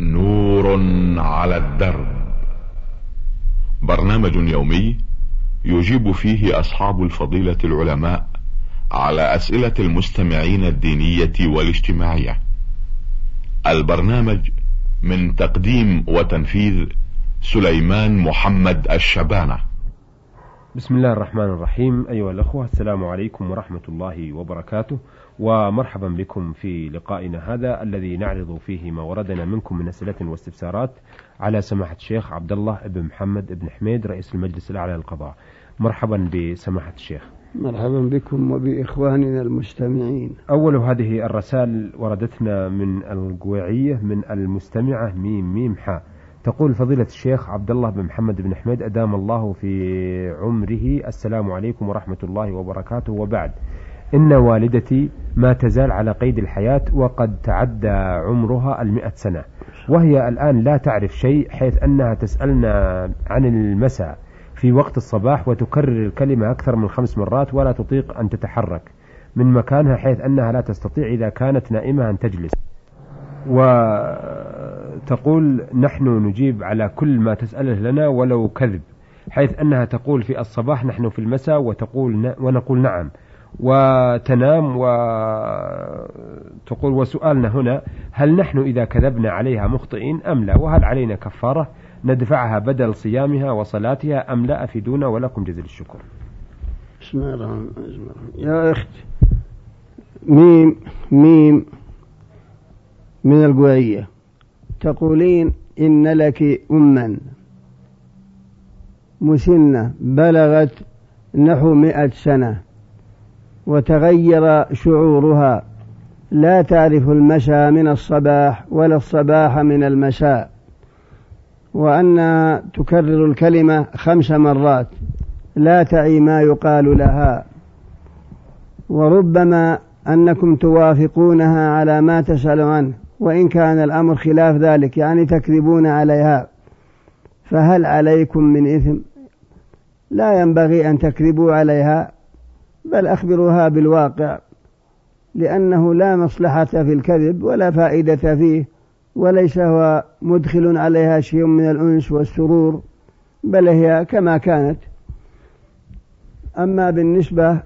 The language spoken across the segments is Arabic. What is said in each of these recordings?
نور على الدرب. برنامج يومي يجيب فيه أصحاب الفضيلة العلماء على أسئلة المستمعين الدينية والاجتماعية. البرنامج من تقديم وتنفيذ سليمان محمد الشبانة. بسم الله الرحمن الرحيم. أيها الأخوة السلام عليكم ورحمة الله وبركاته. ومرحبا بكم في لقائنا هذا الذي نعرض فيه ما وردنا منكم من أسئلة واستفسارات على سماحة الشيخ عبد الله بن محمد بن حميد رئيس المجلس الأعلى للقضاء. مرحبا بسماحة الشيخ. مرحبا بكم وبإخواننا المستمعين. أول هذه الرسائل وردتنا من القويعية من المستمعة ميم ميم حا. تقول فضيلة الشيخ عبد الله بن محمد بن حميد أدام الله في عمره. السلام عليكم ورحمة الله وبركاته. وبعد إن والدتي ما تزال على قيد الحياة وقد تعدى عمرها المئة سنة. وهي الآن لا تعرف شيء حيث أنها تسألنا عن المساء في وقت الصباح وتكرر الكلمة أكثر من خمس مرات ولا تطيق أن تتحرك من مكانها حيث أنها لا تستطيع إذا كانت نائمة أن تجلس. وتقول نحن نجيب على كل ما تسأله لنا ولو كذب حيث أنها تقول في الصباح نحن في المساء وتقول ونقول نعم. وتنام وتقول وسؤالنا هنا هل نحن إذا كذبنا عليها مخطئين أم لا؟ وهل علينا كفارة ندفعها بدل صيامها وصلاتها أم لا؟ أفيدونا ولكم جزيل الشكر. بسم الله الرحمن يا أخت ميم ميم من القوية تقولين إن لك أما. مسنة بلغت نحو مئة سنة. وتغير شعورها. لا تعرف المشى من الصباح ولا الصباح من المساء وأن تكرر الكلمة خمس مرات. لا تعي ما يقال لها. وربما أنكم توافقونها على ما تسأل عنه. وإن كان الأمر خلاف ذلك يعني تكذبون عليها. فهل عليكم من إثم؟ لا ينبغي أن تكذبوا عليها. بل أخبروها بالواقع لأنه لا مصلحة في الكذب ولا فائدة فيه وليس هو مدخل عليها شيء من الأنس والسرور بل هي كما كانت. أما بالنسبة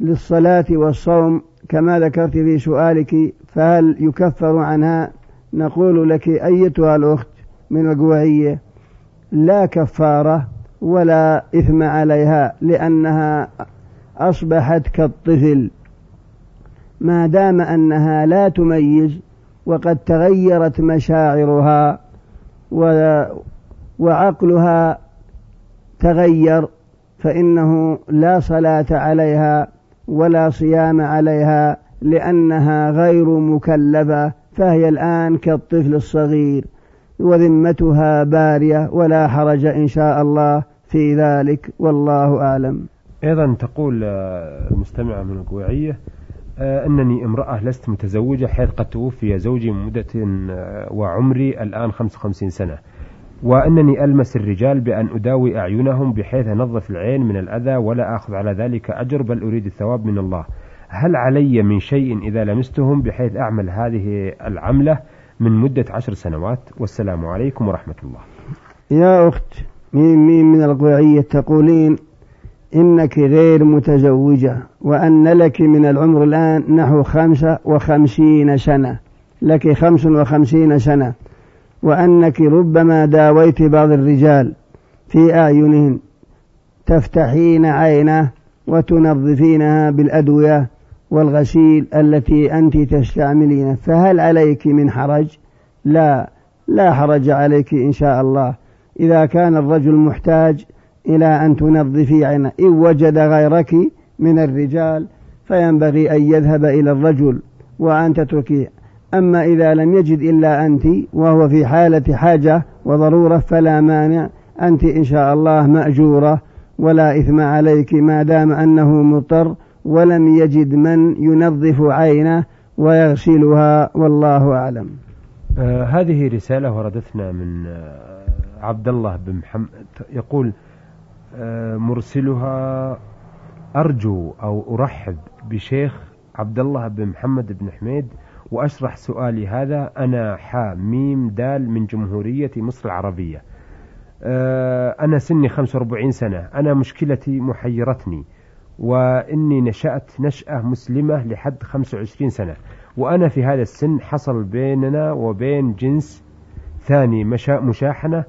للصلاة والصوم كما ذكرت في سؤالك فهل يكفر عنها؟ نقول لك أيتها الأخت من القوعية لا كفارة ولا إثم عليها لأنها أصبحت كالطفل. ما دام أنها لا تميز وقد تغيرت مشاعرها وعقلها تغير فإنه لا صلاة عليها ولا صيام عليها لأنها غير مكلفة فهي الآن كالطفل الصغير. وذمتها بارية ولا حرج إن شاء الله في ذلك والله أعلم. أيضا تقول المستمعة من القويعية آه، أنني امرأة لست متزوجة حيث قد توفي زوجي من مدة آه، وعمري الآن 55 سنة وأنني ألمس الرجال بأن أداوي أعينهم بحيث أنظف العين من الأذى ولا أخذ على ذلك أجر بل أريد الثواب من الله. هل علي من شيء إذا لمستهم بحيث أعمل هذه العملة من مدة عشر سنوات؟ والسلام عليكم ورحمة الله. يا أخت من القوعية تقولين إنك غير متزوجة وأن لك من العمر الآن نحو خمسة وخمسين سنة. لك خمس وخمسين سنة. وأنك ربما داويت بعض الرجال في أعينهم تفتحين عينه وتنظفينها بالأدوية والغسيل التي أنت تستعملين. فهل عليك من حرج؟ لا لا حرج عليك إن شاء الله. إذا كان الرجل محتاج إلى أن تنظفي عينه إن وجد غيرك من الرجال فينبغي أن يذهب إلى الرجل وأن تتركيه أما إذا لم يجد إلا أنت وهو في حالة حاجة وضرورة فلا مانع. أنت إن شاء الله مأجورة. ولا إثم عليك. ما دام أنه مضطر. ولم يجد من ينظف عينه ويغسلها. والله أعلم. آه هذه رسالة وردتنا من آه عبد الله بن محمد. يقول مرسلها أرجو أو أرحب بشيخ عبد الله بن محمد بن حميد وأشرح سؤالي هذا. أنا حا ميم دال من جمهورية مصر العربية. آه، أنا سني 45 سنة. أنا مشكلتي محيرتني وإني نشأت نشأة مسلمة لحد 25 سنة. وأنا في هذا السن حصل بيننا وبين جنس ثاني مشاحنة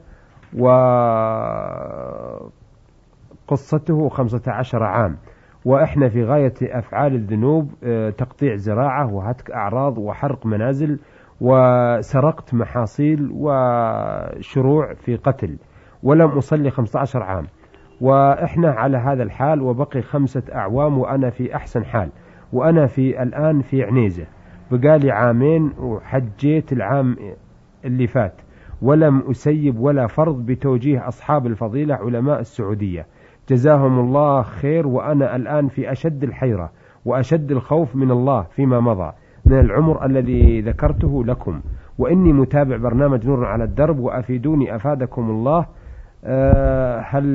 وقصته 15 عام. وإحنا في غاية أفعال الذنوب آه، تقطيع زراعة وهتك أعراض وحرق منازل وسرقت محاصيل وشروع في قتل. ولم أصلي 15 عام. وإحنا على هذا الحال وبقي خمسة أعوام وأنا في أحسن حال. وأنا في الآن في عنيزة. بقالي عامين وحجيت العام اللي فات. ولم أسيب ولا فرض بتوجيه أصحاب الفضيلة علماء السعودية. جزاهم الله خير وأنا الآن في أشد الحيرة وأشد الخوف من الله فيما مضى. من العمر الذي ذكرته لكم. وإني متابع برنامج نور على الدرب وأفيدوني أفادكم الله. آه، هل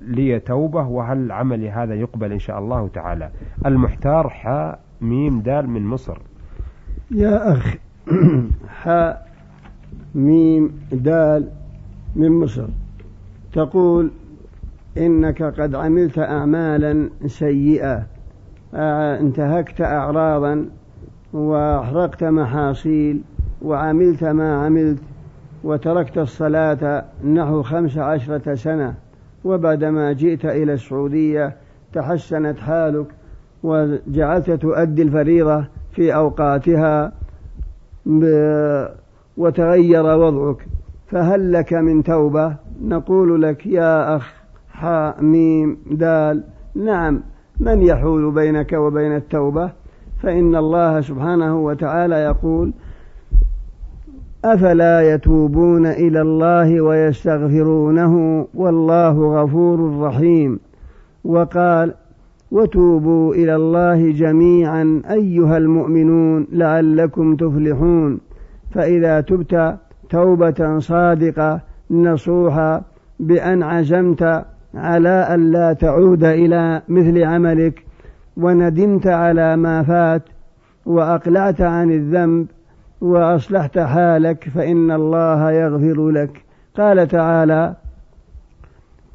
لي توبة وهل عملي هذا يقبل إن شاء الله تعالى؟ المحتار حاء ميم دال من مصر. يا أخي حاء ميم دال من مصر. تقول إنك قد عملت أعمالا سيئة. انتهكت أعراضا وأحرقت محاصيل وعملت ما عملت وتركت الصلاة نحو خمس عشرة سنة. وبعدما جئت إلى السعودية تحسنت حالك وجعلت تؤدي الفريضة في أوقاتها وتغير وضعك. فهل لك من توبة؟ نقول لك يا أخ حاء ميم دال نعم. من يحول بينك وبين التوبة؟ فإن الله سبحانه وتعالى يقول أفلا يتوبون إلى الله ويستغفرونه والله غفور رحيم. وقال وتوبوا إلى الله جميعا أيها المؤمنون لعلكم تفلحون. فإذا تبت توبة صادقة نصوحة بأن عزمت على أن لا تعود إلى مثل عملك وندمت على ما فات وأقلعت عن الذنب وأصلحت حالك فإن الله يغفر لك. قال تعالى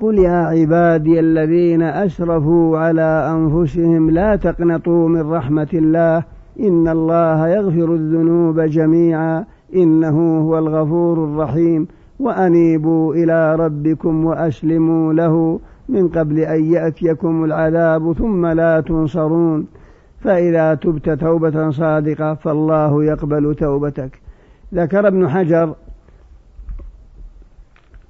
قل يا عبادي الذين أسرفوا على أنفسهم لا تقنطوا من رحمة الله إن الله يغفر الذنوب جميعا إنه هو الغفور الرحيم. وأنيبوا إلى ربكم وأسلموا له من قبل أن يأتيكم العذاب ثم لا تنصرون. فإذا تبت توبة صادقة فالله يقبل توبتك. ذكر ابن حجر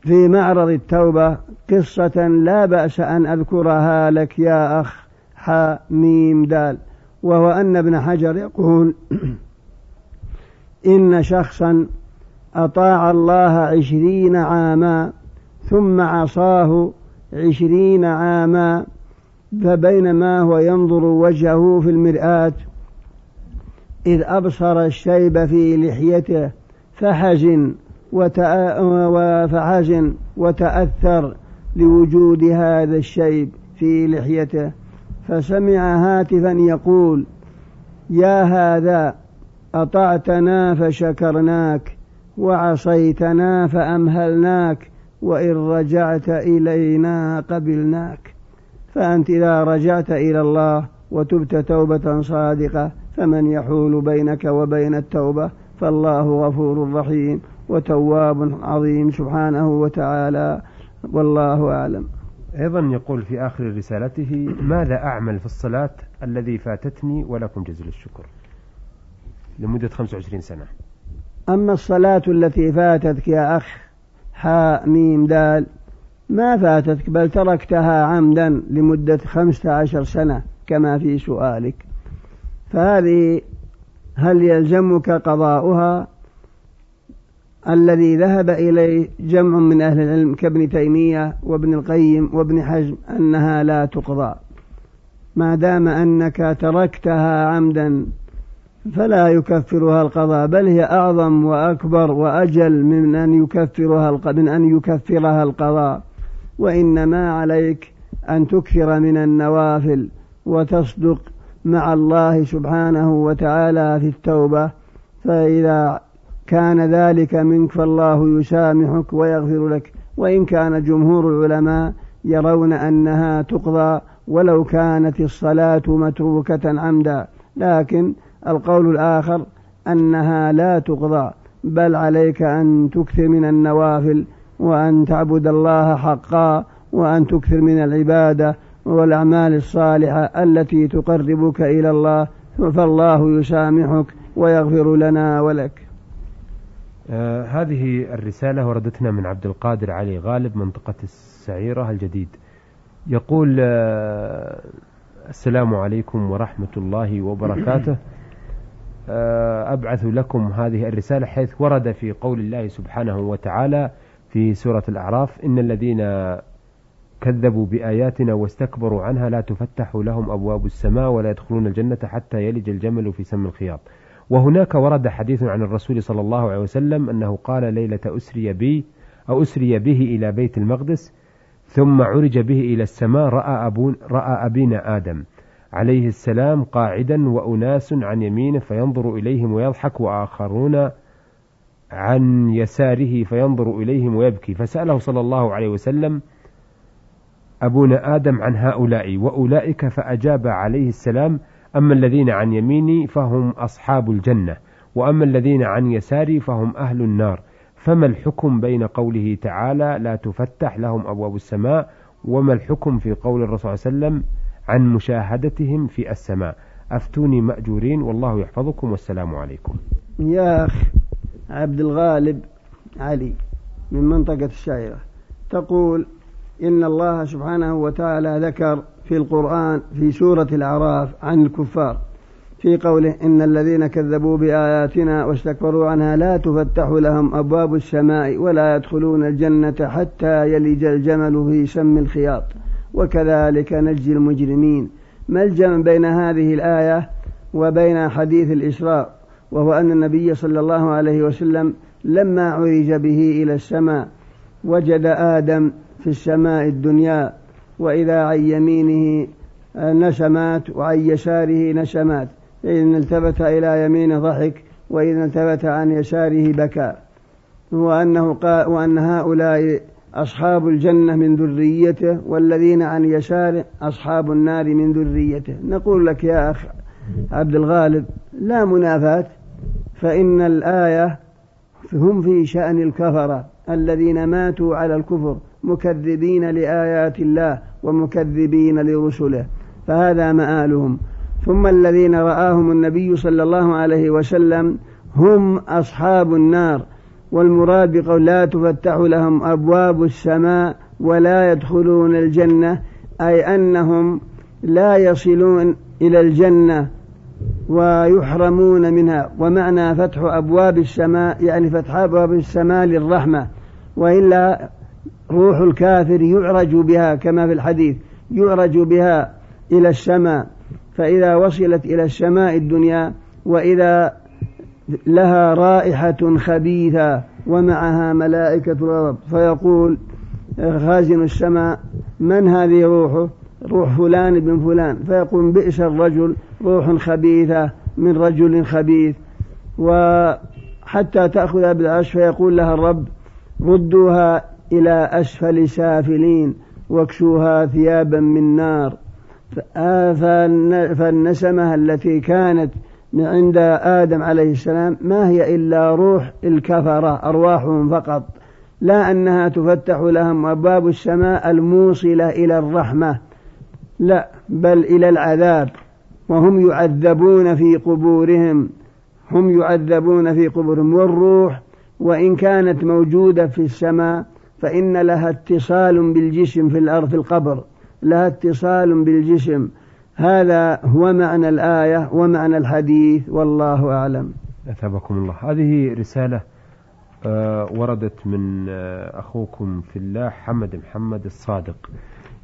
في معرض التوبة قصة لا بأس أن أذكرها لك يا أخ حا ميم دال وهو أن ابن حجر يقول إن شخصا أطاع الله عشرين عاما ثم عصاه عشرين عاما فبينما هو ينظر وجهه في المرآة إذ أبصر الشيب في لحيته فحزن فحزن وتأثر لوجود هذا الشيب في لحيته فسمع هاتفا يقول يا هذا أطعتنا فشكرناك وعصيتنا فأمهلناك وإن رجعت إلينا قبلناك. فأنت إذا رجعت إلى الله وتبت توبة صادقة فمن يحول بينك وبين التوبة فالله غفور رحيم وتواب عظيم سبحانه وتعالى والله أعلم. أيضا يقول في آخر رسالته ماذا أعمل في الصلاة الذي فاتتني ولكم جزيل الشكر؟ لمدة 25 سنة. أما الصلاة التي فاتتك يا أخ حاء ميم دال ما فاتتك بل تركتها عمدا لمدة خمسة عشر سنة كما في سؤالك. فهذه هل يلزمك قضاؤها؟ الذي ذهب إليه جمع من أهل العلم كابن تيمية وابن القيم وابن حزم أنها لا تقضى. ما دام أنك تركتها عمدا فلا يكفرها القضاء بل هي أعظم وأكبر وأجل من أن يكفرها من أن يكفرها القضاء. وإنما عليك أن تكثر من النوافل وتصدق مع الله سبحانه وتعالى في التوبة. فإذا كان ذلك منك فالله يسامحك ويغفر لك. وإن كان جمهور العلماء يرون أنها تقضى ولو كانت الصلاة متروكة عمدا. لكن القول الآخر أنها لا تقضى بل عليك أن تكثر من النوافل وأن تعبد الله حقا وأن تكثر من العبادة والأعمال الصالحة التي تقربك إلى الله فالله يسامحك ويغفر لنا ولك. آه هذه الرسالة وردتنا من عبد القادر علي غالب منطقة السعيرة الجديد. يقول آه السلام عليكم ورحمة الله وبركاته. أبعث لكم هذه الرسالة حيث ورد في قول الله سبحانه وتعالى في سورة الأعراف إن الذين كذبوا بآياتنا واستكبروا عنها لا تفتح لهم أبواب السماء ولا يدخلون الجنة حتى يلج الجمل في سم الخياط. وهناك ورد حديث عن الرسول صلى الله عليه وسلم أنه قال ليلة أسري بي أو أسري به إلى بيت المقدس ثم عرج به إلى السماء رأى, أبون رأى أبينا آدم. عليه السلام قاعدا وأناس عن يمينه فينظر إليهم ويضحك وآخرون عن يساره فينظر إليهم ويبكي. فسأله صلى الله عليه وسلم أبونا آدم عن هؤلاء وأولئك فأجاب عليه السلام أما الذين عن يميني فهم أصحاب الجنة وأما الذين عن يساري فهم أهل النار. فما الحكم بين قوله تعالى لا تفتح لهم أبواب السماء وما الحكم في قول الرسول صلى الله عليه وسلم عن مشاهدتهم في السماء. أفتوني مأجورين والله يحفظكم والسلام عليكم. يا أخ عبد الغالب علي من منطقة الشاعرة تقول إن الله سبحانه وتعالى ذكر في القرآن في سورة الأعراف عن الكفار في قوله إن الذين كذبوا بآياتنا واستكبروا عنها لا تفتح لهم أبواب السماء ولا يدخلون الجنة حتى يلج الجمل في سم الخياط. وكذلك نجزي المجرمين. ما الجمع بين هذه الآية وبين حديث الإسراء؟ وهو أن النبي صلى الله عليه وسلم لما عرج به إلى السماء وجد آدم في السماء الدنيا وإذا عن يمينه نسمات وعن يساره نسمات. إذا التفت إلى يمينه ضحك وإذا التفت عن يساره بكى. وأنه قال وأن هؤلاء أصحاب الجنة من ذريته والذين عن يساره أصحاب النار من ذريته. نقول لك يا أخ عبد الغالب لا منافاة فإن الآية هم في شأن الكفرة الذين ماتوا على الكفر مكذبين لآيات الله ومكذبين لرسله فهذا مآلهم. ثم الذين رآهم النبي صلى الله عليه وسلم هم أصحاب النار. والمراد بقول لا تفتح لهم أبواب السماء ولا يدخلون الجنة أي أنهم لا يصلون إلى الجنة ويحرمون منها. ومعنى فتح أبواب السماء يعني فتح أبواب السماء للرحمة. وإلا روح الكافر يعرج بها كما في الحديث يعرج بها إلى السماء. فإذا وصلت إلى السماء الدنيا وإذا لها رائحة خبيثة ومعها ملائكة الرب فيقول خازن السماء من هذه روحه؟ روح فلان بن فلان. فيقول بئس الرجل روح خبيثة من رجل خبيث. وحتى تأخذ بالعرش فيقول لها الرب ردوها إلى أسفل سافلين واكسوها ثيابا من نار. فالنسمة التي كانت من عند آدم عليه السلام ما هي إلا روح الكفرة أرواحهم فقط. لا أنها تفتح لهم أبواب السماء الموصلة إلى الرحمة لا بل إلى العذاب. وهم يعذبون في قبورهم هم يعذبون في قبورهم. والروح وإن كانت موجودة في السماء فإن لها اتصال بالجسم في الأرض في القبر. لها اتصال بالجسم. هذا هو معنى الآية ومعنى الحديث والله أعلم. أثابكم الله. هذه رسالة آه، وردت من آه، أخوكم في الله حمد محمد الصادق.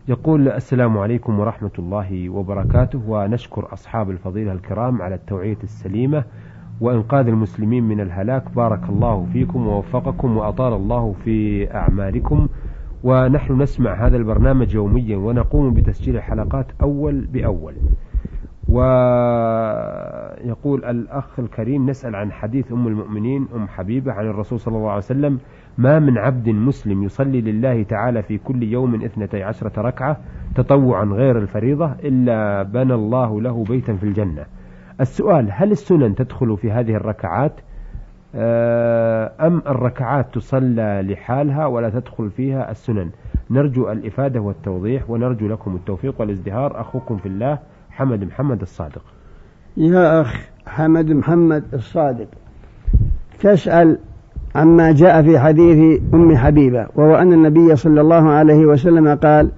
يقول السلام عليكم ورحمة الله وبركاته ونشكر أصحاب الفضيلة الكرام على التوعية السليمة وإنقاذ المسلمين من الهلاك. بارك الله فيكم ووفقكم وأطال الله في أعمالكم. ونحن نسمع هذا البرنامج يوميا ونقوم بتسجيل الحلقات أول بأول. ويقول الأخ الكريم نسأل عن حديث أم المؤمنين أم حبيبة عن الرسول صلى الله عليه وسلم ما من عبد مسلم يصلي لله تعالى في كل يوم اثنتي عشرة ركعة تطوعا غير الفريضة إلا بنى الله له بيتا في الجنة. السؤال هل السنن تدخل في هذه الركعات؟ أم الركعات تصلى لحالها ولا تدخل فيها السنن؟ نرجو الإفادة والتوضيح ونرجو لكم التوفيق والازدهار. أخوكم في الله حمد محمد الصادق. يا أخ حمد محمد الصادق تسأل عما جاء في حديث أم حبيبة وهو أن النبي صلى الله عليه وسلم قال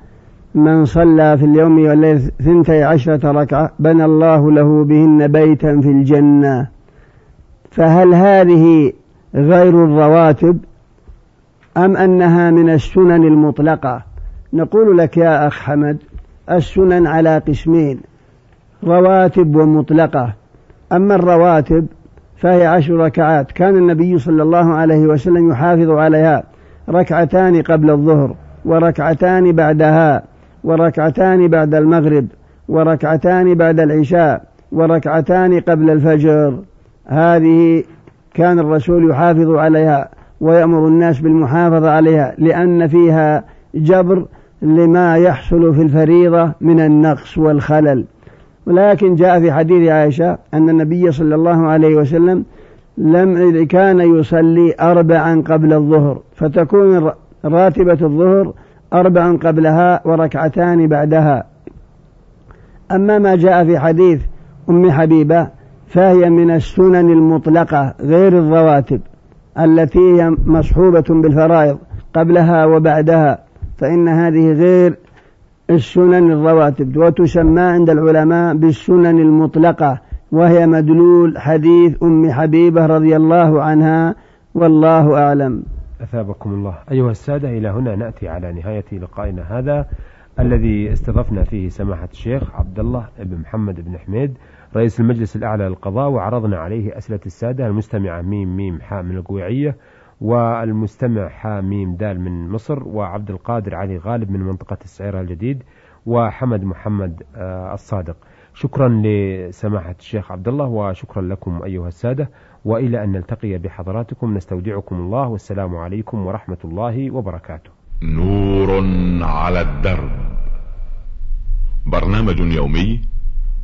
من صلى في اليوم والليل ثنتي عشرة ركعة بنى الله له بهن بيتا في الجنة. فهل هذه غير الرواتب أم أنها من السنن المطلقة؟ نقول لك يا أخ حمد السنن على قسمين رواتب ومطلقة. أما الرواتب فهي عشر ركعات. كان النبي صلى الله عليه وسلم يحافظ عليها ركعتان قبل الظهر وركعتان بعدها وركعتان بعد المغرب وركعتان بعد العشاء وركعتان قبل الفجر. هذه كان الرسول يحافظ عليها ويأمر الناس بالمحافظة عليها لأن فيها جبر لما يحصل في الفريضة من النقص والخلل. ولكن جاء في حديث عائشة أن النبي صلى الله عليه وسلم لم كان يصلي أربعا قبل الظهر فتكون راتبة الظهر أربعا قبلها وركعتان بعدها. أما ما جاء في حديث أم حبيبة فهي من السنن المطلقة غير الرواتب التي هي مصحوبة بالفرائض قبلها وبعدها فإن هذه غير السنن الرواتب وتسمى عند العلماء بالسنن المطلقة وهي مدلول حديث أم حبيبة رضي الله عنها والله أعلم. أثابكم الله. أيها السادة إلى هنا نأتي على نهاية لقائنا هذا الذي استضفنا فيه سماحة الشيخ عبد الله بن محمد بن حميد رئيس المجلس الأعلى للقضاء وعرضنا عليه أسئلة السادة المستمعة ميم ميم حاء من القويعية والمستمع حاء ميم دال من مصر وعبد القادر علي غالب من منطقة السعيرة الجديد وحمد محمد آه، الصادق. شكرا لسماحة الشيخ عبد الله وشكرا لكم أيها السادة وإلى أن نلتقي بحضراتكم نستودعكم الله والسلام عليكم ورحمة الله وبركاته. نور على الدرب. برنامج يومي